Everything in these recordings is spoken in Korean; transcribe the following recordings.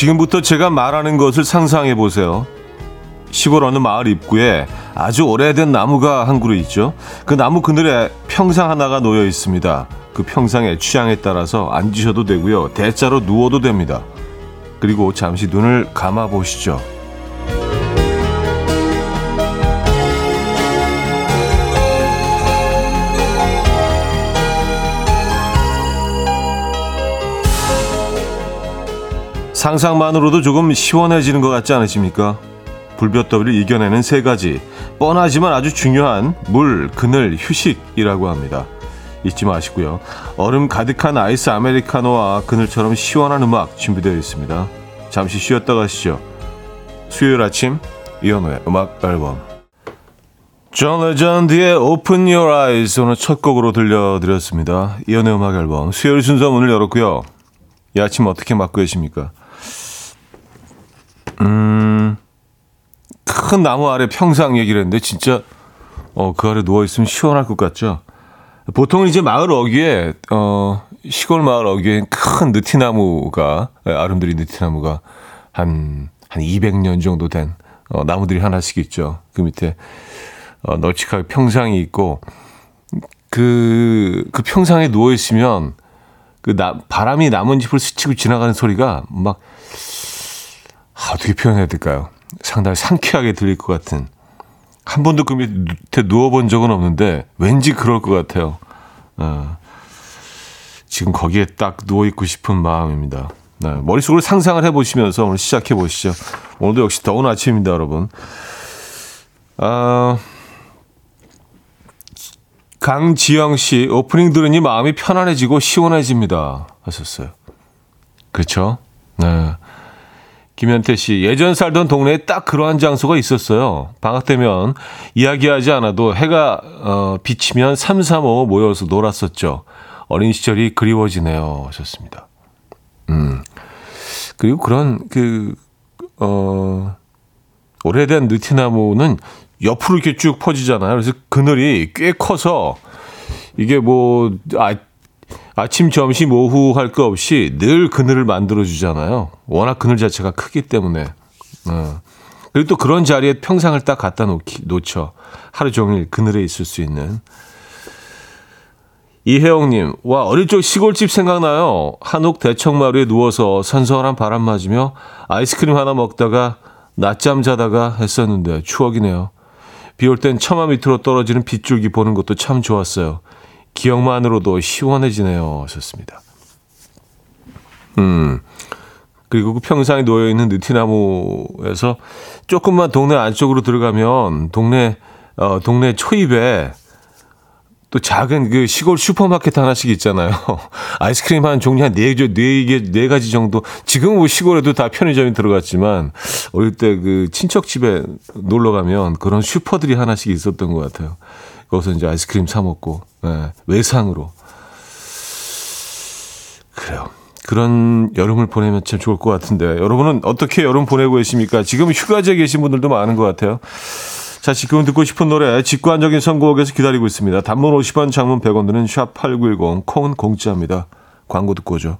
지금부터 제가 말하는 것을 상상해 보세요. 시골 어느 마을 입구에 아주 오래된 나무가 한 그루 있죠. 그 나무 그늘에 평상 하나가 놓여 있습니다. 그 평상의 취향에 따라서 앉으셔도 되고요. 대자로 누워도 됩니다. 그리고 잠시 눈을 감아 보시죠. 상상만으로도 조금 시원해지는 것 같지 않으십니까? 불볕더위를 이겨내는 세 가지 뻔하지만 아주 중요한 물, 그늘, 휴식이라고 합니다. 잊지 마시고요. 얼음 가득한 아이스 아메리카노와 그늘처럼 시원한 음악 준비되어 있습니다. 잠시 쉬었다 가시죠. 수요일 아침 이현우의 음악 앨범 존 레전드의 Open Your Eyes 오늘 첫 곡으로 들려드렸습니다. 이현우의 음악 앨범 수요일 순서 문을 열었고요. 이 아침 어떻게 맞고 계십니까? 음, 큰 나무 아래 평상 얘기를 했는데 진짜 어, 그 아래 누워 있으면 시원할 것 같죠? 보통은 이제 마을 어귀에 어, 시골 마을 어귀에 큰 느티나무가 예, 아름드리 느티나무가 한한 200년 정도 된 어, 나무들이 하나씩 있죠. 그 밑에 어, 널찍하게 평상이 있고 그, 그 평상에 누워 있으면 그 나, 바람이 나뭇잎을 스치고 지나가는 소리가 막 아, 어떻게 표현해야 될까요? 상당히 상쾌하게 들릴 것 같은. 한 번도 그 밑에 누워본 적은 없는데 왠지 그럴 것 같아요. 어, 지금 거기에 딱 누워 있고 싶은 마음입니다. 네, 머릿속으로 상상을 해보시면서 오늘 시작해 보시죠. 오늘도 역시 더운 아침입니다, 여러분. 아, 강지영 씨, 오프닝 들으니 마음이 편안해지고 시원해집니다. 하셨어요. 그렇죠? 네. 김현태 씨, 예전 살던 동네에 딱 그러한 장소가 있었어요. 방학 되면 이야기하지 않아도 해가 어, 비치면 삼삼오오 모여서 놀았었죠. 어린 시절이 그리워지네요. 하셨습니다. 음. 그리고 그런 그, 어, 오래된 느티나무는 옆으로 이렇게 쭉 퍼지잖아요. 그래서 그늘이 꽤 커서 이게 뭐, 아, 아침, 점심, 오후 할 거 없이 늘 그늘을 만들어 주잖아요. 워낙 그늘 자체가 크기 때문에. 어. 그리고 또 그런 자리에 평상을 딱 갖다 놓기, 놓죠. 하루 종일 그늘에 있을 수 있는. 이혜영님, 와, 어릴 적 시골집 생각나요. 한옥 대청마루에 누워서 선선한 바람 맞으며 아이스크림 하나 먹다가 낮잠 자다가 했었는데 추억이네요. 비 올 땐 처마 밑으로 떨어지는 빗줄기 보는 것도 참 좋았어요. 기억만으로도 시원해지네요. 하셨습니다. 음. 그리고 그 평상에 놓여 있는 느티나무에서 조금만 동네 안쪽으로 들어가면 동네, 어, 동네 초입에 또 작은 그 시골 슈퍼마켓 하나씩 있잖아요. 아이스크림 한 종류 한 네, 네 개, 네 가지 정도. 지금 뭐 시골에도 다 편의점이 들어갔지만, 어릴 때 그 친척 집에 놀러 가면 그런 슈퍼들이 하나씩 있었던 것 같아요. 거기서 이제 아이스크림 사 먹고, 네, 외상으로. 그래요. 그런 여름을 보내면 참 좋을 것 같은데, 여러분은 어떻게 여름 보내고 계십니까? 지금 휴가지에 계신 분들도 많은 것 같아요. 자, 지금 듣고 싶은 노래 직관적인 선곡에서 기다리고 있습니다. 단문 50원, 장문 100원 드는 샵8910, 콩은 공짜입니다. 광고 듣고 오죠.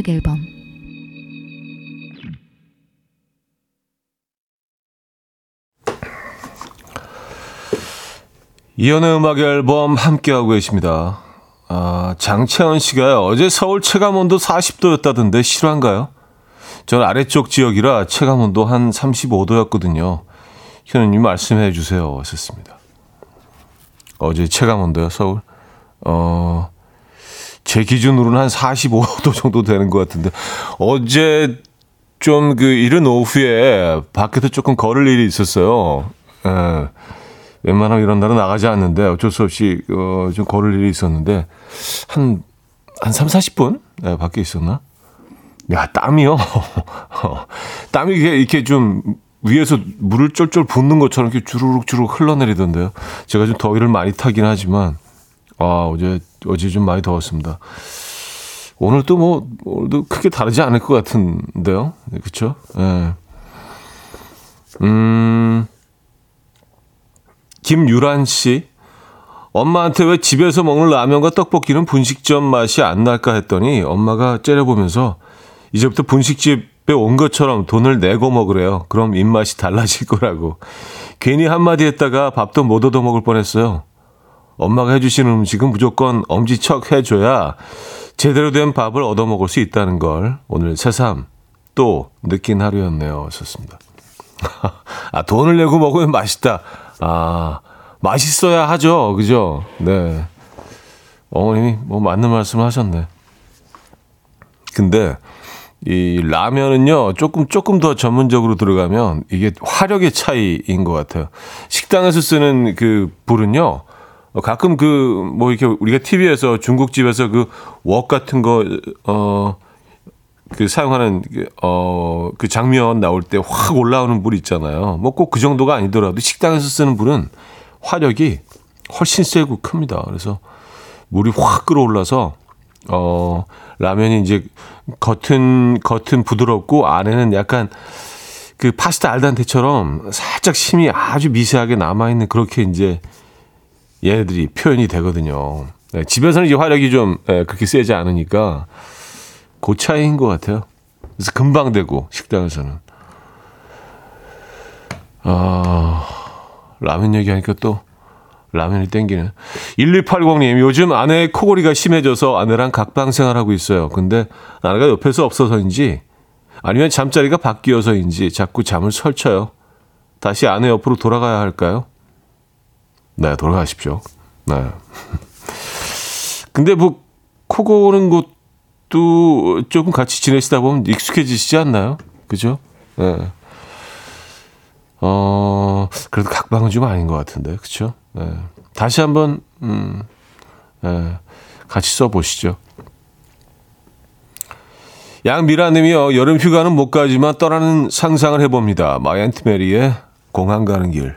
음악 앨범 이현우의 음악 앨범 함께하고 계십니다. 아, 장채원 씨가 어제 서울 체감온도 40도였다던데 실화인가요? 전 아래쪽 지역이라 체감온도 한 35도였거든요. 현우님 말씀해 주세요. 하셨습니다. 어제 체감온도요, 서울? 어, 제 기준으로는 한 45도 정도 되는 것 같은데 어제 좀 그 이른 오후에 밖에서 조금 걸을 일이 있었어요. 예. 웬만하면 이런 날은 나가지 않는데 어쩔 수 없이 어, 좀 걸을 일이 있었는데 한, 한 3, 40분? 네, 밖에 있었나? 야, 땀이요. 땀이 이렇게 좀 위에서 물을 쫄쫄 붓는 것처럼 이렇게 주르륵 주르륵 흘러내리던데요. 제가 좀 더위를 많이 타긴 하지만 아 어제 어제 좀 많이 더웠습니다. 오늘도 뭐 오늘도 크게 다르지 않을 것 같은데요. 네, 그렇죠? 예. 음. 김유란 씨 엄마한테 왜 집에서 먹는 라면과 떡볶이는 분식점 맛이 안 날까 했더니 엄마가 째려보면서 이제부터 분식집에 온 것처럼 돈을 내고 먹으래요. 그럼 입맛이 달라질 거라고. 괜히 한마디 했다가 밥도 못 얻어 먹을 뻔했어요. 엄마가 해주시는 음식은 무조건 엄지척 해줘야 제대로 된 밥을 얻어 먹을 수 있다는 걸 오늘 새삼 또 느낀 하루였네요. 썼습니다. 아, 돈을 내고 먹으면 맛있다. 아, 맛있어야 하죠. 그죠? 네. 어머님이 뭐 맞는 말씀을 하셨네. 근데 이 라면은요 조금 조금 더 전문적으로 들어가면 이게 화력의 차이인 것 같아요. 식당에서 쓰는 그 불은요 가끔 그 뭐 이렇게 우리가 TV에서 중국집에서 그 웍 같은 거 어 그 사용하는 어 그 장면 나올 때 확 올라오는 불 있잖아요. 뭐 꼭 그 정도가 아니더라도 식당에서 쓰는 불은 화력이 훨씬 세고 큽니다. 그래서 물이 확 끌어올라서 어 라면이 이제 겉은 겉은 부드럽고 안에는 약간 그 파스타 알단테처럼 살짝 심이 아주 미세하게 남아 있는 그렇게 이제 얘네들이 표현이 되거든요. 네, 집에서는 이제 화력이 좀 네, 그렇게 세지 않으니까 그 차이인 것 같아요. 그래서 금방 되고 식당에서는 아 라면 얘기하니까 또 라면이 땡기는 1280님 요즘 아내의 코골이가 심해져서 아내랑 각방 생활하고 있어요. 근데 아내가 옆에서 없어서인지 아니면 잠자리가 바뀌어서인지 자꾸 잠을 설쳐요. 다시 아내 옆으로 돌아가야 할까요? 네, 돌아가십시오. 네. 근데 뭐 코 고는 것도 조금 같이 지내시다 보면 익숙해지시지 않나요? 그죠? 네. 어, 그래도 각방은 좀 아닌 것 같은데, 그쵸? 네. 다시 한 번, 음, 네. 같이 써보시죠. 양미라님이요, 여름 휴가는 못 가지만 떠나는 상상을 해봅니다. 마이앤트 메리의 공항 가는 길.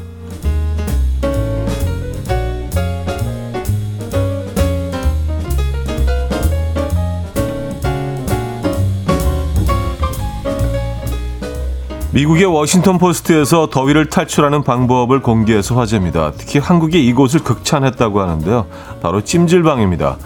미국의 워싱턴 포스트에서 더위를 탈출하는 방법을 공개해서 화제입니다. 특히 한국이 이곳을 극찬했다고 하는데요. 바로 찜질방입니다.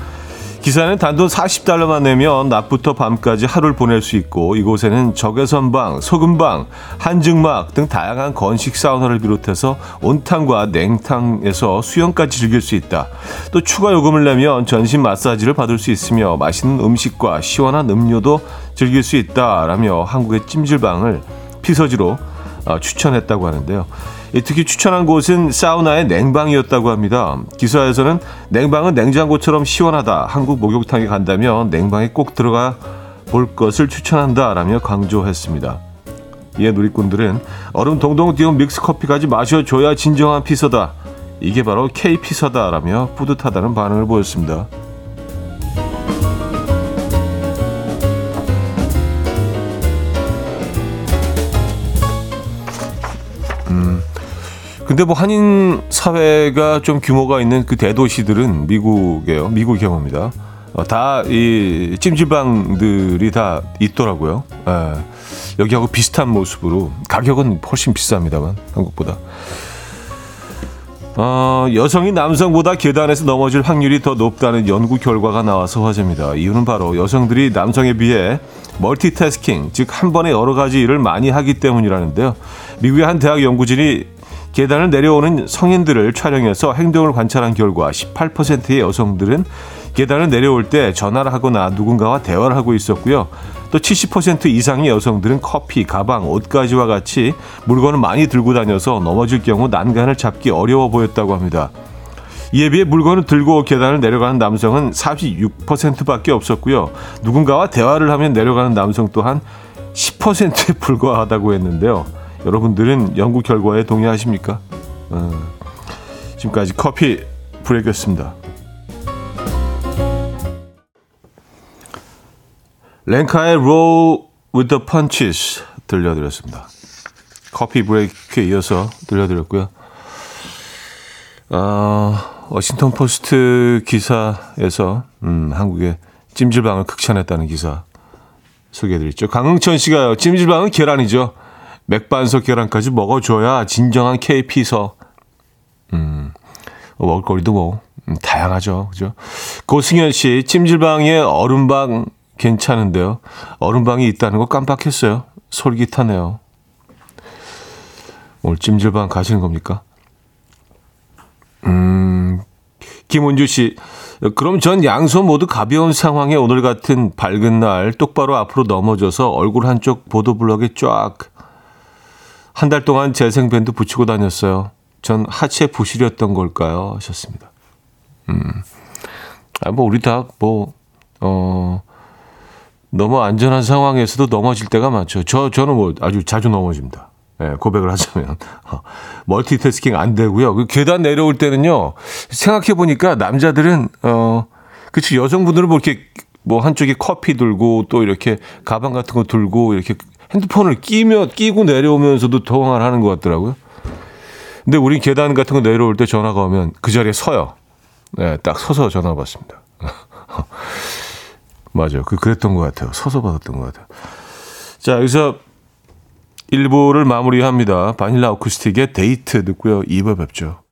기사는 단돈 40달러만 내면 낮부터 밤까지 하루를 보낼 수 있고 이곳에는 적외선방, 소금방, 한증막 등 다양한 건식 사우나를 비롯해서 온탕과 냉탕에서 수영까지 즐길 수 있다. 또 추가 요금을 내면 전신 마사지를 받을 수 있으며 맛있는 음식과 시원한 음료도 즐길 수 있다라며 한국의 찜질방을 피서지로 어, 추천했다고 하는데요. 특히 추천한 곳은 사우나의 냉방이었다고 합니다. 기사에서는 냉방은 냉장고처럼 시원하다. 한국 목욕탕에 간다면 냉방에 꼭 들어가 볼 것을 추천한다라며 강조했습니다. 이에 누리꾼들은 얼음 동동 띄운 믹스 커피까지 마셔줘야 진정한 피서다. 이게 바로 K 피서다라며 뿌듯하다는 반응을 보였습니다. 근데 뭐 한인 사회가 좀 규모가 있는 그 대도시들은 미국이에요. 미국 경우입니다. 어, 다이 찜질방들이 다 있더라고요. 예. 여기하고 비슷한 모습으로 가격은 훨씬 비쌉니다만 한국보다. 어, 여성이 남성보다 계단에서 넘어질 확률이 더 높다는 연구 결과가 나와서 화제입니다. 이유는 바로 여성들이 남성에 비해 멀티태스킹, 즉 한 번에 여러 가지 일을 많이 하기 때문이라는데요. 미국의 한 대학 연구진이 계단을 내려오는 성인들을 촬영해서 행동을 관찰한 결과 18%의 여성들은 계단을 내려올 때 전화를 하거나 누군가와 대화를 하고 있었고요. 또 70% 이상의 여성들은 커피, 가방, 옷까지와 같이 물건을 많이 들고 다녀서 넘어질 경우 난간을 잡기 어려워 보였다고 합니다. 이에 비해 물건을 들고 계단을 내려가는 남성은 46%밖에 없었고요. 누군가와 대화를 하면 내려가는 남성 또한 10%에 불과하다고 했는데요. 여러분들은 연구 결과에 동의하십니까? 어, 지금까지 커피 브레이크였습니다. 랭카의 Roll with the Punches 들려드렸습니다. 커피 브레이크에 이어서 들려드렸고요. 어, 워싱턴 포스트 기사에서 음, 한국의 찜질방을 극찬했다는 기사 소개해드렸죠. 강흥천 씨가요. 찜질방은 계란이죠. 맥반석 계란까지 먹어줘야 진정한 KP서. 음, 먹을거리도 뭐 음, 다양하죠. 그죠? 고승현 씨, 찜질방에 얼음방 괜찮은데요. 얼음방이 있다는 거 깜빡했어요. 솔깃하네요. 오늘 찜질방 가시는 겁니까? 음, 김은주 씨. 그럼 전 양손 모두 가벼운 상황에 오늘 같은 밝은 날 똑바로 앞으로 넘어져서 얼굴 한쪽 보도블럭에 쫙. 한 달 동안 재생밴드 붙이고 다녔어요. 전 하체 부실이었던 걸까요? 하셨습니다. 음. 아, 뭐, 우리 다, 뭐, 어, 너무 안전한 상황에서도 넘어질 때가 많죠. 저, 저는 뭐 아주 자주 넘어집니다. 예, 고백을 하자면. 어, 멀티태스킹 안 되고요. 그 계단 내려올 때는요, 생각해보니까 남자들은, 어, 그치, 여성분들은 뭐 이렇게 뭐 한쪽에 커피 들고 또 이렇게 가방 같은 거 들고 이렇게 핸드폰을 끼며, 끼고 내려오면서도 통화를 하는 것 같더라고요. 근데 우리 계단 같은 거 내려올 때 전화가 오면 그 자리에 서요. 네, 딱 서서 전화 받습니다. 맞아요. 그, 그랬던 것 같아요. 서서 받았던 것 같아요. 자, 여기서 1부를 마무리합니다. 바닐라 어쿠스틱의 데이트 듣고요. 2부 뵙죠.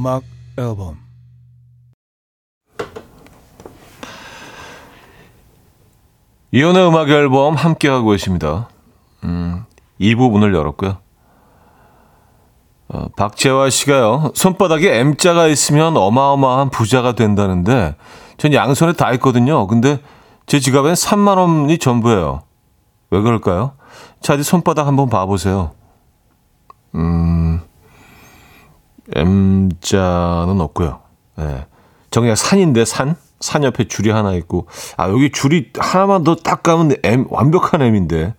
음악 앨범 이현우의 음악 앨범 함께하고 계십니다. 음, 이 부분을 열었고요. 어, 박재화 씨가요. 손바닥에 M자가 있으면 어마어마한 부자가 된다는데 전 양손에 다 있거든요. 근데 제 지갑엔 3만 원이 전부예요. 왜 그럴까요? 차디 손바닥 한번 봐보세요. 음, M자는 없고요. 예. 정리가 산인데 산? 산 옆에 줄이 하나 있고 아 여기 줄이 하나만 더 딱 가면 M 완벽한 M인데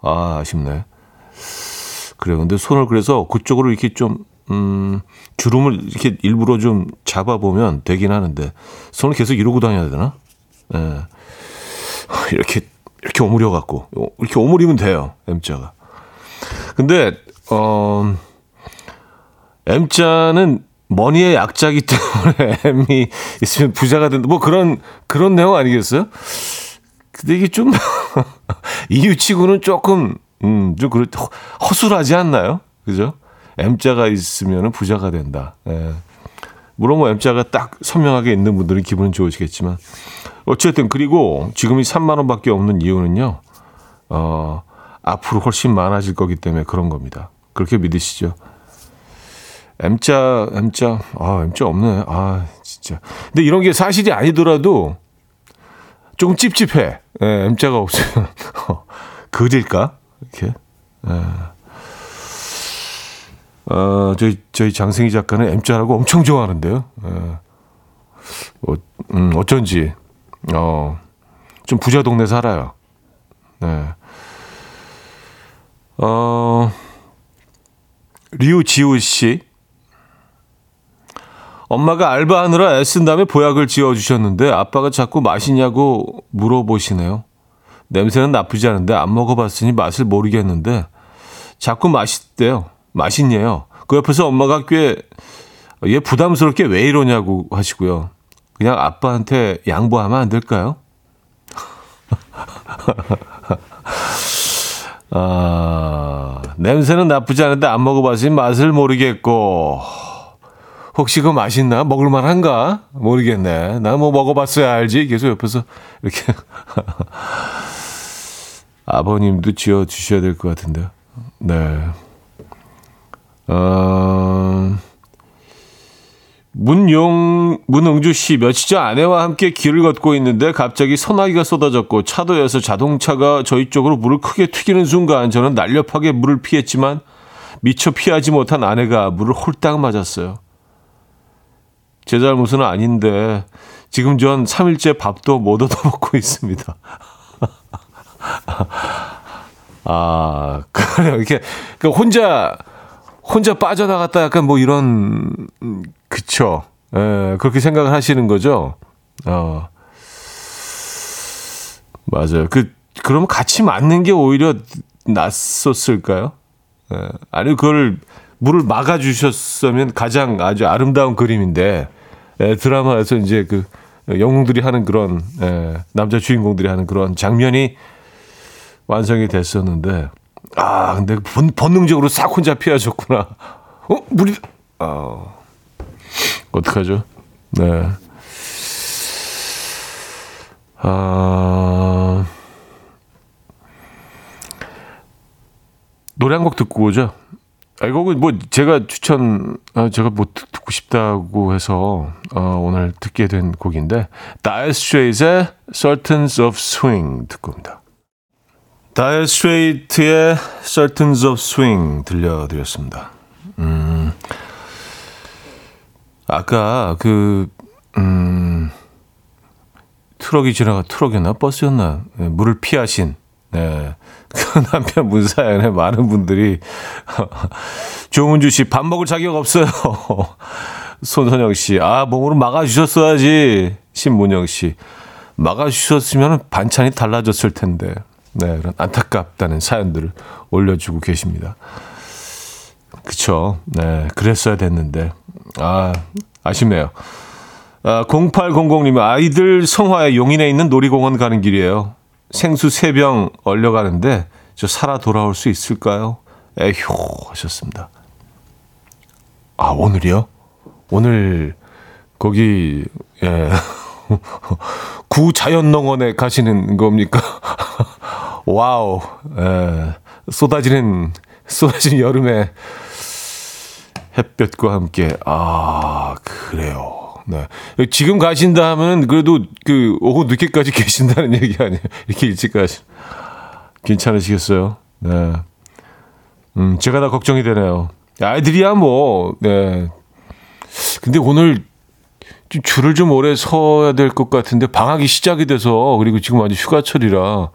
아 아쉽네. 그래요. 근데 손을 그래서 그쪽으로 이렇게 좀 음, 주름을 이렇게 일부러 좀 잡아보면 되긴 하는데 손을 계속 이러고 다녀야 되나? 예. 이렇게 이렇게 오므려 갖고 이렇게 오므리면 돼요 M자가. 근데 어 M자는 머니의 약자기 때문에 M이 있으면 부자가 된다. 뭐 그런, 그런 내용 아니겠어요? 근데 이게 좀, 이유치고는 조금, 음, 좀, 그렇, 허술하지 않나요? 그죠? M자가 있으면 부자가 된다. 예. 물론 뭐 M자가 딱 선명하게 있는 분들은 기분은 좋으시겠지만. 어쨌든, 그리고 지금이 3만원 밖에 없는 이유는요, 어, 앞으로 훨씬 많아질 거기 때문에 그런 겁니다. 그렇게 믿으시죠? M자, M자, 아, M자 없네. 아, 진짜. 근데 이런 게 사실이 아니더라도 조금 찝찝해. 예, M자가 없으면. 그릴까? 이렇게. 예. 어, 저희, 저희 장생희 작가는 M자라고 엄청 좋아하는데요. 예. 어, 음, 어쩐지, 어, 좀 부자 동네 살아요. 네. 어, 류지우 씨. 엄마가 알바하느라 애쓴 다음에 보약을 지어주셨는데 아빠가 자꾸 맛있냐고 물어보시네요. 냄새는 나쁘지 않은데 안 먹어봤으니 맛을 모르겠는데 자꾸 맛있대요. 맛있네요. 그 옆에서 엄마가 꽤 얘 부담스럽게 왜 이러냐고 하시고요. 그냥 아빠한테 양보하면 안 될까요? 아, 냄새는 나쁘지 않은데 안 먹어봤으니 맛을 모르겠고 혹시 그거 맛있나? 먹을만한가? 모르겠네. 나 뭐 먹어봤어야 알지. 계속 옆에서 이렇게 아버님도 지어 주셔야 될 것 같은데요. 네. 어, 문용, 문응주 씨, 며칠 전 아내와 함께 길을 걷고 있는데 갑자기 소나기가 쏟아졌고 차도에서 자동차가 저희 쪽으로 물을 크게 튀기는 순간 저는 날렵하게 물을 피했지만 미처 피하지 못한 아내가 물을 홀딱 맞았어요. 제 잘못은 아닌데 지금 전 3일째 밥도 못 얻어먹고 있습니다. 아, 그래요. 이렇게, 그 혼자, 혼자 빠져나갔다 약간 뭐 이런, 그쵸. 예, 그렇게 생각을 하시는 거죠. 어. 맞아요. 그, 그러면 같이 맞는 게 오히려 낫었을까요? 예, 아니, 그걸, 물을 막아주셨으면 가장 아주 아름다운 그림인데, 예, 드라마에서 이제 그, 영웅들이 하는 그런, 예, 남자 주인공들이 하는 그런 장면이 완성이 됐었는데 아 근데 본, 본능적으로 싹 혼자 피하셨구나. 어 물이 아 어떡하죠? 네. 아 노래 한 곡 듣고 오죠. 아, 이거 뭐 제가 추천 아, 제가 뭐 듣고 싶다고 해서 어, 오늘 듣게 된 곡인데 Dire Straits의 Sultans of Swing 듣고 옵니다. 다이어 스트레이트의 Sultans of Swing 들려드렸습니다. 음, 아까 그, 음, 트럭이 지나가, 트럭이었나? 버스였나? 네, 물을 피하신, 네. 그 남편분 사연에 많은 분들이, 조문주 씨, 밥 먹을 자격 없어요. 손선영 씨, 아, 몸으로 막아주셨어야지. 신문영 씨, 막아주셨으면 반찬이 달라졌을 텐데. 네, 그런 안타깝다는 사연들을 올려주고 계십니다. 그쵸. 네, 그랬어야 됐는데. 아, 아쉽네요. 아, 0800님은 아이들 성화에 용인에 있는 놀이공원 가는 길이에요. 생수 3병 얼려가는데 저 살아 돌아올 수 있을까요? 에휴 하셨습니다. 아, 오늘이요? 오늘 거기 예. 구자연농원에 가시는 겁니까? 와우, 에, 쏟아지는, 쏟아지는 여름에 햇볕과 함께, 아, 그래요. 네. 지금 가신다 하면 그래도 그 오후 늦게까지 계신다는 얘기 아니에요? 이렇게 일찍까지. 괜찮으시겠어요? 네. 음, 제가 다 걱정이 되네요. 아이들이야 뭐, 네. 근데 오늘 좀 줄을 좀 오래 서야 될 것 같은데 방학이 시작이 돼서 그리고 지금 완전 휴가철이라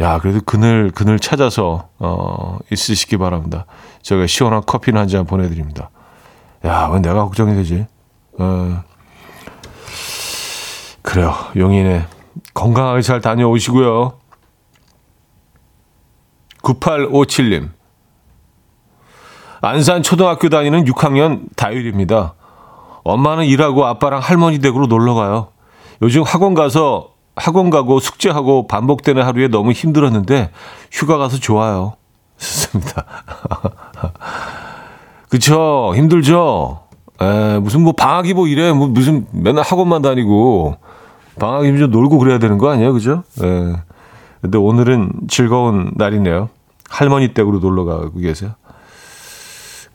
야 그래도 그늘 그늘 찾아서 어 있으시기 바랍니다. 제가 시원한 커피는 한잔 보내드립니다. 야 왜 내가 걱정이 되지? 어 그래요 용인에 건강하게 잘 다녀오시고요. 9857님 안산 초등학교 다니는 6학년 다율입니다. 엄마는 일하고 아빠랑 할머니 댁으로 놀러 가요. 요즘 학원 가서 학원 가고 숙제하고 반복되는 하루에 너무 힘들었는데 휴가 가서 좋아요. 좋습니다. 그쵸. 힘들죠? 에, 무슨 뭐 방학이 뭐 이래. 뭐 무슨 맨날 학원만 다니고 방학이면 좀 놀고 그래야 되는 거 아니에요? 그죠? 에. 근데 오늘은 즐거운 날이네요. 할머니 댁으로 놀러 가고 계세요.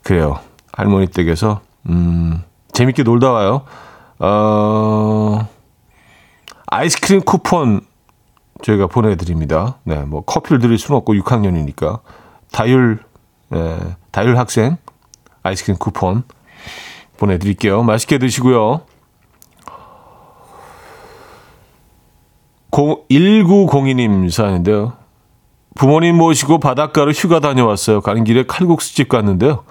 그래요. 할머니 댁에서, 음, 재밌게 놀다 와요. 어, 아이스크림 쿠폰 저희가 보내드립니다. 네, 뭐 커피를 드릴 수는 없고 6학년이니까 다율, 네, 다율 학생 아이스크림 쿠폰 보내드릴게요. 맛있게 드시고요. 1902님 사연인데요. 부모님 모시고 바닷가로 휴가 다녀왔어요. 가는 길에 칼국수집 갔는데요.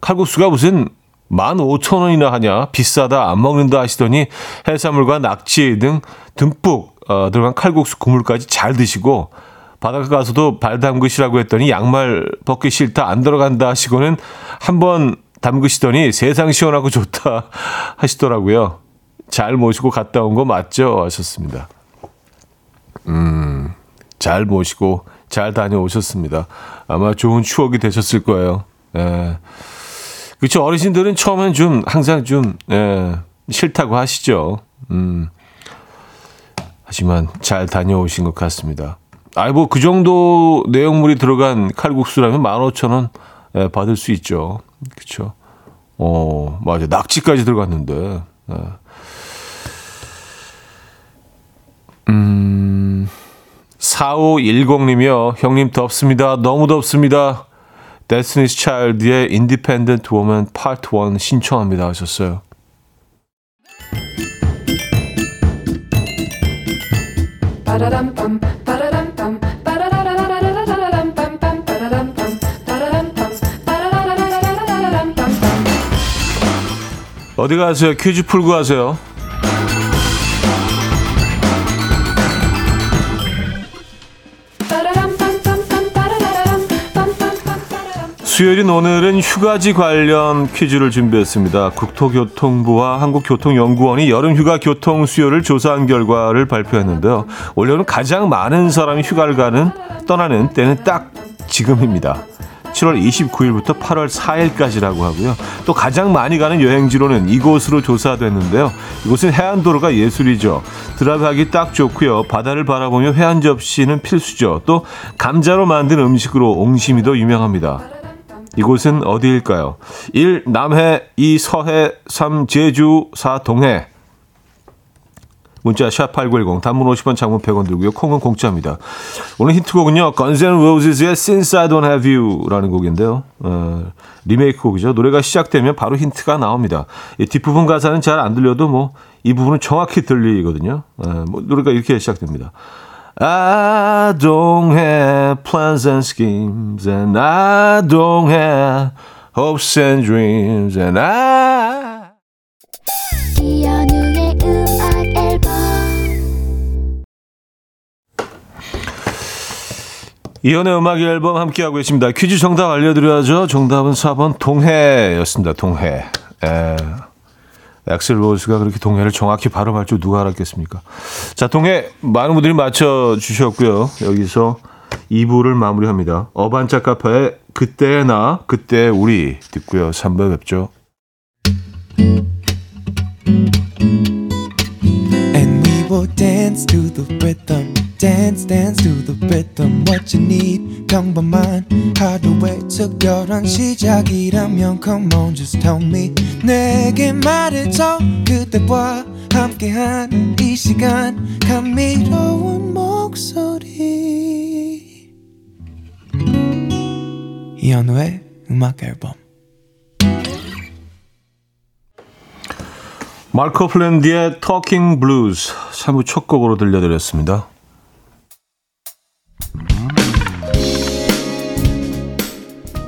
칼국수가 무슨 15,000원이나 하냐 비싸다 안 먹는다 하시더니 해산물과 낙지 등 듬뿍 어, 들어간 칼국수 국물까지 잘 드시고 바닷가 가서도 발 담그시라고 했더니 양말 벗기 싫다 안 들어간다 하시고는 한번 담그시더니 세상 시원하고 좋다 하시더라고요. 잘 모시고 갔다 온 거 맞죠? 하셨습니다. 음, 잘 모시고 잘 다녀오셨습니다. 아마 좋은 추억이 되셨을 거예요. 예. 그렇죠. 어르신들은 처음엔 좀 항상 좀 예, 싫다고 하시죠. 음. 하지만 잘 다녀오신 것 같습니다. 아이 뭐 그 정도 내용물이 들어간 칼국수라면 15,000원 예, 받을 수 있죠. 그렇죠. 어, 맞아. 낙지까지 들어갔는데. 예. 음. 4510님이요. 형님 덥습니다. 너무 덥습니다. Destiny's Child의 Independent Women Part 1 신청합니다 하셨어요. 어디 가세요? 퀴즈 풀고 가세요. 수요일인 오늘은 휴가지 관련 퀴즈를 준비했습니다. 국토교통부와 한국교통연구원이 여름 휴가 교통 수요를 조사한 결과를 발표했는데요. 올해는 가장 많은 사람이 휴가를 가는 떠나는 때는 딱 지금입니다. 7월 29일부터 8월 4일까지라고 하고요. 또 가장 많이 가는 여행지로는 이곳으로 조사됐는데요. 이곳은 해안도로가 예술이죠. 드라이브하기 딱 좋고요. 바다를 바라보며 회한 접시는 필수죠. 또 감자로 만든 음식으로 옹심이도 유명합니다. 이곳은 어디일까요? 1. 남해 2. 서해 3. 제주 4. 동해 문자 샵8910 단문 50원 장문 100원 들고요. 콩은 공짜입니다. 오늘 힌트곡은요. Guns N' Roses의 Since I Don't Have You라는 곡인데요. 어, 리메이크 곡이죠. 노래가 시작되면 바로 힌트가 나옵니다. 이 뒷부분 가사는 잘 안 들려도 뭐 이 부분은 정확히 들리거든요. 어, 뭐 노래가 이렇게 시작됩니다. I don't have plans and schemes, and I don't have hopes and dreams, and I. 이연의 음악 앨범 함께하고 계십니다. 퀴즈 정답 알려드려야죠. 정답은 4번 동해였습니다. 동해. 에. 엑셀 로즈가 그렇게 동해를 정확히 발음할 줄 누가 알았겠습니까? 자, 동해 많은 분들이 맞춰 주셨고요. 여기서 2부를 마무리합니다. 어반자카파의 그때의 나, 그때의 우리 듣고요. 3부에 뵙죠. And we will dance to the rhythm. Dance dance to the rhythm what you need. 평범한 하루의 특별한 시작이라면 come on just tell me. 내게 말해줘 그대와 함께한 이 시간. 감미로운 목소리. 이현우의 음악 앨범. 마르코 플랜디의 Talking Blues 3부 첫 곡으로 들려드렸습니다.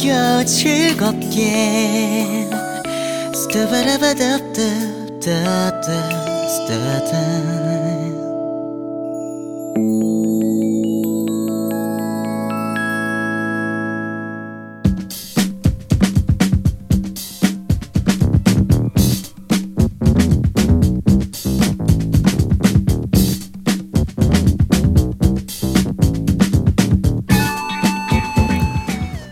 들어봐요 즐겁게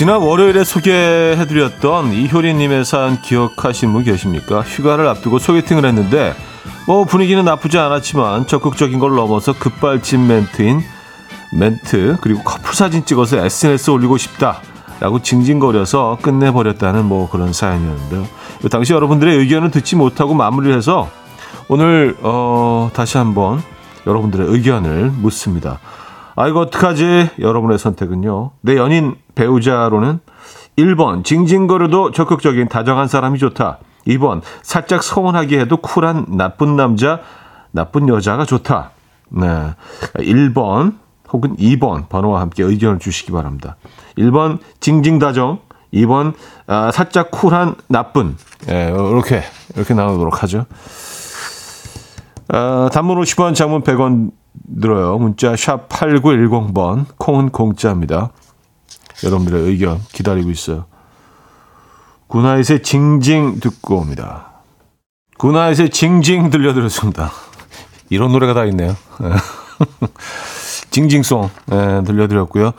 지난 월요일에 소개해드렸던 이효리님의 사연 기억하신 분 계십니까? 휴가를 앞두고 소개팅을 했는데 뭐 분위기는 나쁘지 않았지만 적극적인 걸 넘어서 급발진 멘트인 멘트 그리고 커플 사진 찍어서 SNS 에 올리고 싶다 라고 징징거려서 끝내버렸다는 뭐 그런 사연이었는데요. 당시 여러분들의 의견을 듣지 못하고 마무리를 해서 오늘 어 다시 한번 여러분들의 의견을 묻습니다. 아, 이거 어떡하지? 여러분의 선택은요. 내 연인 배우자로는 1번, 징징거려도 적극적인 다정한 사람이 좋다. 2번, 살짝 서운하게 해도 쿨한 나쁜 남자, 나쁜 여자가 좋다. 네. 1번 혹은 2번 번호와 함께 의견을 주시기 바랍니다. 1번, 징징다정. 2번, 아, 살짝 쿨한 나쁜. 예, 이렇게, 이렇게 나오도록 하죠. 어, 단문 50원, 장문 100원 들어요. 문자 샵 8910번, 콩은 공짜입니다. 여러분들의 의견 기다리고 있어요. 구나잇의 징징 듣고 옵니다. 구나잇의 징징 들려드렸습니다. 이런 노래가 다 있네요. 징징송 네, 들려드렸고요.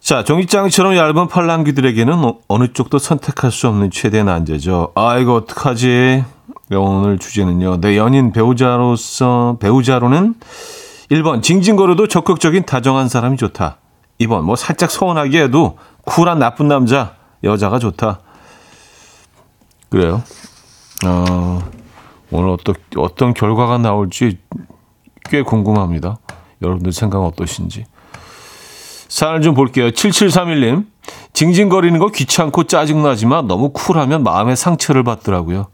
자, 종이장처럼 얇은 팔랑귀들에게는 어느 쪽도 선택할 수 없는 최대 난제죠. 아, 이거 어떡하지? 오늘 주제는요. 내 연인 배우자로서, 배우자로는 1번, 징징거려도 적극적인 다정한 사람이 좋다. 2번, 뭐 살짝 서운하게 해도 쿨한 나쁜 남자, 여자가 좋다. 그래요. 어, 오늘 어떤, 어떤 결과가 나올지 꽤 궁금합니다. 여러분들 생각 어떠신지. 사연을 좀 볼게요. 7731님. 징징거리는 거 귀찮고 짜증나지만 너무 쿨하면 마음의 상처를 받더라고요.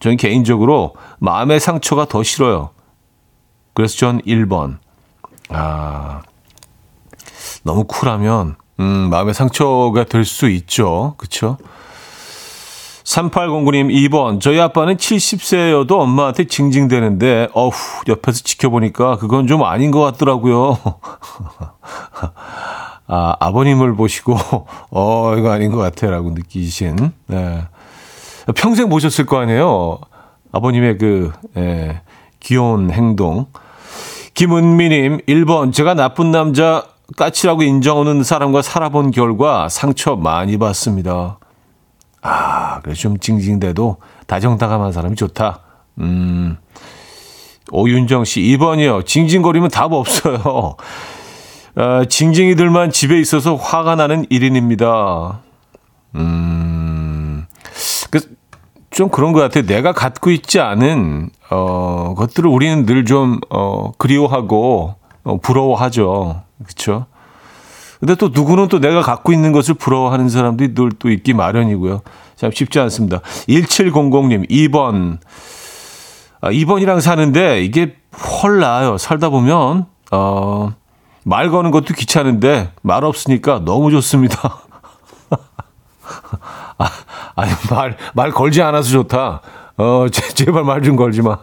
저는 개인적으로 마음의 상처가 더 싫어요. 그래서 전 1번. 아, 너무 쿨하면, 음, 마음의 상처가 될 수 있죠. 그쵸? 3809님 2번. 저희 아빠는 70세여도 엄마한테 징징대는데, 어후, 옆에서 지켜보니까 그건 좀 아닌 것 같더라고요. 아, 아버님을 보시고, 어, 이거 아닌 것 같아. 라고 느끼신, 네. 평생 보셨을 거 아니에요. 아버님의 그, 예, 귀여운 행동. 김은미님, 1번. 제가 나쁜 남자 까칠하고 인정 없는 사람과 살아본 결과 상처 많이 받습니다. 아, 그래 좀 징징대도 다정다감한 사람이 좋다. 음. 오윤정 씨, 2번이요. 징징거리면 답 없어요. 어, 징징이들만 집에 있어서 화가 나는 1인입니다. 음. 그, 좀 그런 것 같아요. 내가 갖고 있지 않은, 어, 것들을 우리는 늘 좀, 어, 그리워하고, 어, 부러워하죠. 그쵸? 근데 또 누구는 또 내가 갖고 있는 것을 부러워하는 사람들이 늘 또 있기 마련이고요. 참 쉽지 않습니다. 1700님, 2번. 아, 2번이랑 사는데 이게 헐 나아요. 살다 보면, 어, 말 거는 것도 귀찮은데 말 없으니까 너무 좋습니다. 아, 아니, 말, 말 걸지 않아서 좋다. 어, 제, 발말 좀 걸지 마.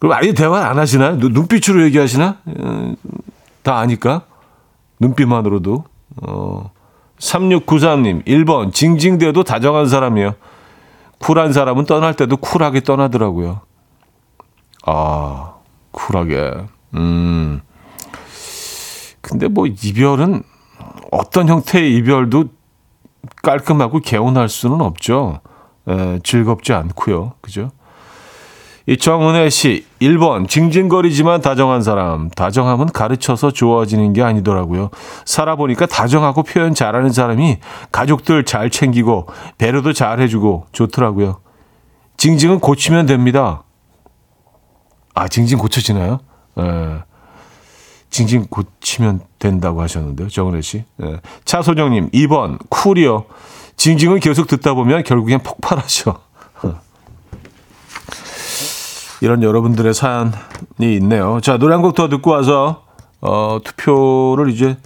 그럼 아예 대화 안 하시나요? 눈빛으로 얘기하시나? 어, 다 아니까? 눈빛만으로도. 어, 3693님, 1번, 징징대도 다정한 사람이에요. 쿨한 사람은 떠날 때도 쿨하게 떠나더라고요. 아, 쿨하게. 음. 근데 뭐 이별은 어떤 형태의 이별도 깔끔하고 개운할 수는 없죠. 에, 즐겁지 않고요. 그죠? 이 정은혜 씨, 1번, 징징거리지만 다정한 사람. 다정함은 가르쳐서 좋아지는 게 아니더라고요. 살아보니까 다정하고 표현 잘하는 사람이 가족들 잘 챙기고, 배려도 잘 해주고, 좋더라고요. 징징은 고치면 됩니다. 아, 징징 고쳐지나요? 예. 징징 고치면 된다고 하셨는데요. 정은혜 씨. 예. 차소정님, 2번, 쿨이요. 징징은 계속 듣다 보면 결국엔 폭발하죠. 이런 여러분들의 사연이 있네요. 자, 노래 한 곡 더 듣고 와서, 어, 투표를 이제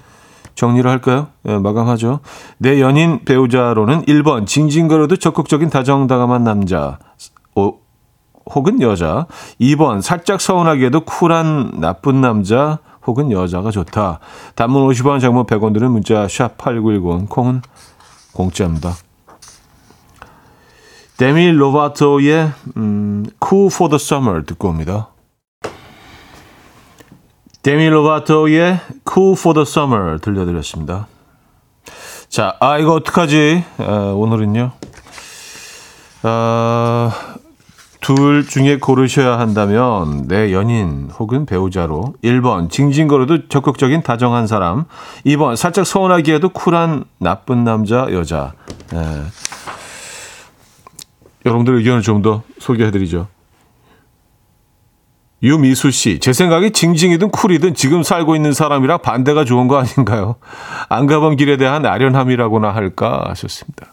정리를 할까요? 예, 마감하죠. 내 연인 배우자로는 1번, 징징거려도 적극적인 다정다감한 남자. 오, 혹은 여자. 2번, 살짝 서운하게도 쿨한 나쁜 남자. 혹은 여자가 좋다. 단문 50원, 장문 100원 들은 문자 샵8910, 콩은 공짜입니다. 데미 로바토의 음, Cool for the Summer 듣고 옵니다. 데미 로바토의 Cool for the Summer 들려드렸습니다. 자, 아 이거 어떡하지? 아, 오늘은요. 아, 둘 중에 고르셔야 한다면 내 연인 혹은 배우자로 1번 징징거려도 적극적인 다정한 사람 2번 살짝 서운하게 해도 쿨한 나쁜 남자 여자 네. 여러분들 의견을 좀 더 소개해드리죠. 유미수 씨, 제 생각에 징징이든 쿨이든 지금 살고 있는 사람이랑 반대가 좋은 거 아닌가요? 안 가본 길에 대한 아련함이라고나 할까 하셨습니다.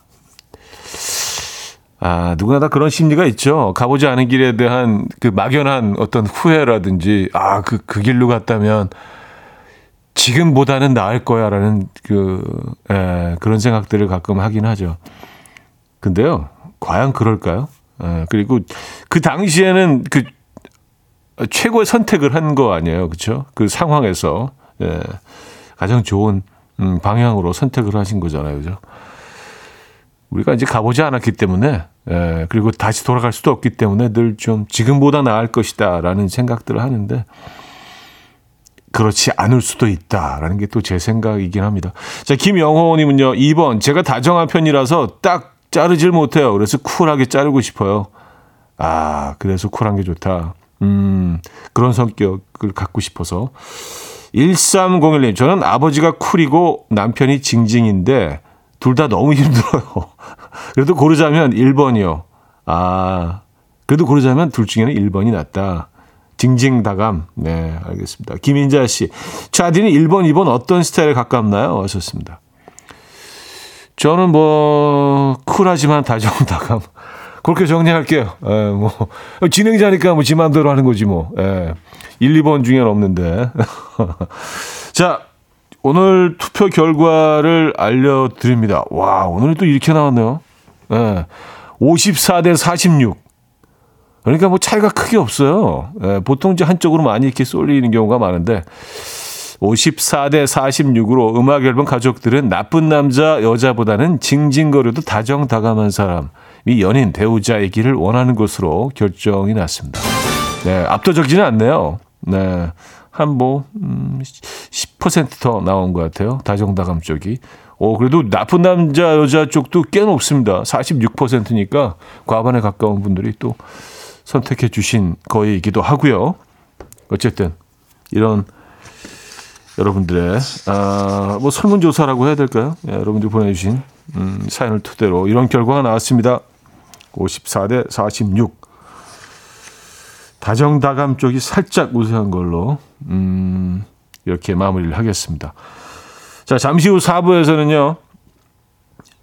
아, 누구나 다 그런 심리가 있죠. 가보지 않은 길에 대한 그 막연한 어떤 후회라든지, 아, 그, 그 길로 갔다면 지금보다는 나을 거야라는 그, 에, 그런 생각들을 가끔 하긴 하죠. 근데요, 과연 그럴까요? 에, 그리고 그 당시에는 그 최고의 선택을 한 거 아니에요. 그쵸? 그 상황에서, 예, 가장 좋은 음, 방향으로 선택을 하신 거잖아요. 그죠? 우리가 이제 가보지 않았기 때문에 예, 그리고 다시 돌아갈 수도 없기 때문에 늘 좀 지금보다 나을 것이다라는 생각들을 하는데 그렇지 않을 수도 있다라는 게 또 제 생각이긴 합니다. 자, 김영호님은요, 2번. 제가 다정한 편이라서 딱 자르질 못해요. 그래서 쿨하게 자르고 싶어요. 아, 그래서 쿨한 게 좋다. 음, 그런 성격을 갖고 싶어서. 1301님, 저는 아버지가 쿨이고 남편이 징징인데 둘 다 너무 힘들어요. 그래도 고르자면 1번이요. 아, 그래도 고르자면 둘 중에는 1번이 낫다. 징징다감. 네, 알겠습니다. 김인자 씨. 차디는 1번, 2번 어떤 스타일에 가깝나요? 하셨습니다. 저는 뭐, 쿨하지만 다정다감. 그렇게 정리할게요. 예, 뭐, 진행자니까 뭐, 지 맘대로 하는 거지 뭐. 예, 1, 2번 중에는 없는데. 자, 오늘 투표 결과를 알려 드립니다. 와, 오늘 또 이렇게 나왔네요. 예, 54대 46. 그러니까 뭐 차이가 크게 없어요. 예, 보통 이제 한쪽으로 많이 이렇게 쏠리는 경우가 많은데, 54대 46으로 음악 앨범 가족들은 나쁜 남자, 여자보다는 징징거려도 다정다감한 사람이 연인, 배우자 얘기를 원하는 것으로 결정이 났습니다. 네, 압도적이지는 않네요. 네. 한 뭐, 음, 10%더 나온 것 같아요. 다정다감 쪽이. 오, 그래도 나쁜 남자, 여자 쪽도 꽤 높습니다. 46%니까 과반에 가까운 분들이 또 선택해 주신 거이기도 하고요. 어쨌든, 이런 여러분들의, 아, 뭐 설문조사라고 해야 될까요? 예, 여러분들이 보내주신, 음, 사연을 토대로 이런 결과가 나왔습니다. 54대 46. 다정다감 쪽이 살짝 우세한 걸로 음, 이렇게 마무리를 하겠습니다. 자, 잠시 후 4부에서는요.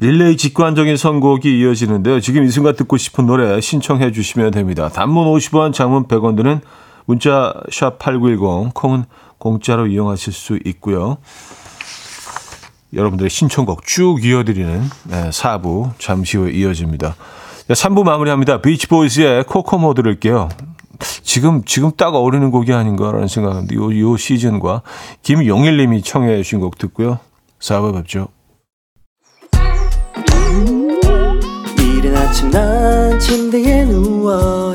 릴레이 직관적인 선곡이 이어지는데요. 지금 이 순간 듣고 싶은 노래 신청해 주시면 됩니다. 단문 50원, 장문 100원 드는 문자 샵 8910 콩은 공짜로 이용하실 수 있고요. 여러분들의 신청곡 쭉 이어드리는 네, 4부 잠시 후에 이어집니다. 3부 마무리합니다. 비치보이스의 코코모 들을게요. 지금 지금 딱 어울리는 곡이 아닌가라는 생각인데 요, 요 시즌과 김용일님이 청해 주신 곡 듣고요. 4부 뵙죠. 이른 아침 난 침대에 누워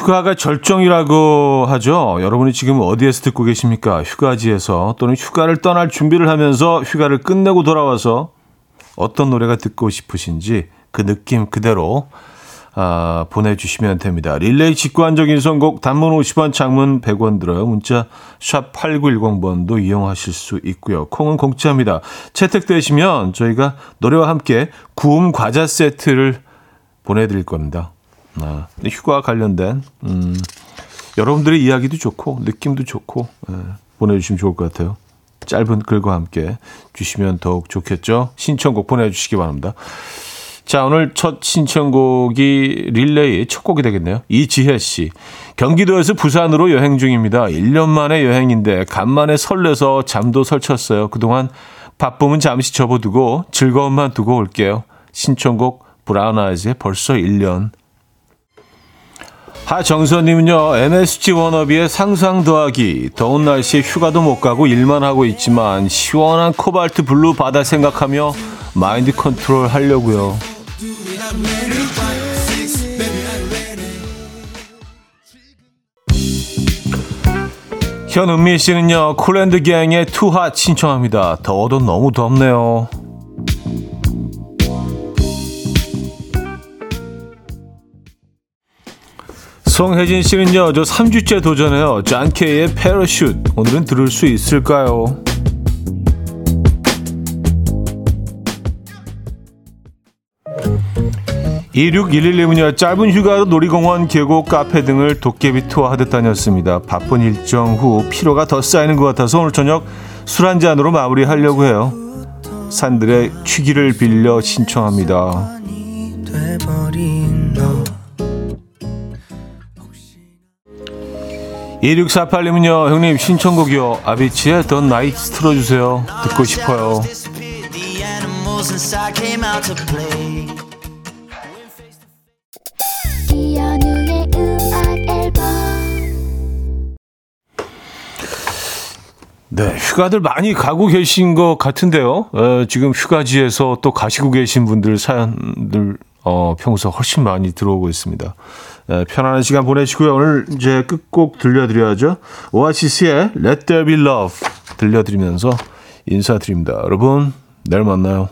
휴가가 절정이라고 하죠. 여러분이 지금 어디에서 듣고 계십니까? 휴가지에서 또는 휴가를 떠날 준비를 하면서 휴가를 끝내고 돌아와서 어떤 노래가 듣고 싶으신지 그 느낌 그대로 아, 보내주시면 됩니다. 릴레이 직관적인 선곡 단문 50원 장문 100원 들어요. 문자 샵 8910번도 이용하실 수 있고요. 콩은 공짜입니다. 채택되시면 저희가 노래와 함께 구움 과자 세트를 보내드릴 겁니다. 아, 휴가 관련된 음, 여러분들의 이야기도 좋고 느낌도 좋고 예, 보내주시면 좋을 것 같아요. 짧은 글과 함께 주시면 더욱 좋겠죠. 신청곡 보내주시기 바랍니다. 자, 오늘 첫 신청곡이 릴레이 첫 곡이 되겠네요. 이지혜 씨. 경기도에서 부산으로 여행 중입니다. 1년 만에 여행인데 간만에 설레서 잠도 설쳤어요. 그동안 바쁨은 잠시 접어두고 즐거움만 두고 올게요. 신청곡 브라운 아이즈의 벌써 1년. 하정선님은요, MSG 워너비의 상상 더하기. 더운 날씨에 휴가도 못 가고 일만 하고 있지만 시원한 코발트 블루 바다 생각하며 마인드 컨트롤 하려고요. 현은미 씨는요, 쿨랜드 갱의 투핫 신청합니다. 더워도 너무 덥네요. 송혜진 씨는요, 저 3주째 도전해요. 짠케이의 패러슛. 오늘은 들을 수 있을까요? 2611님은요, 짧은 휴가로 놀이공원, 계곡, 카페 등을 도깨비 투어하듯 다녔습니다. 바쁜 일정 후 피로가 더 쌓이는 것 같아서 오늘 저녁 술 한 잔으로 마무리하려고 해요. 산들의 취기를 빌려 신청합니다. 2648님은요, 형님 신청곡이요. 아비치의 던 나이트 틀어주세요. 듣고 싶어요. 네, 휴가들 많이 가고 계신 것 같은데요. 어, 지금 휴가지에서 또 가시고 계신 분들 사연들 어, 평소 훨씬 많이 들어오고 있습니다. 네, 편안한 시간 보내시고요. 오늘 이제 끝곡 들려드려야죠. 오아시스의 Let There Be Love 들려드리면서 인사드립니다. 여러분, 내일 만나요.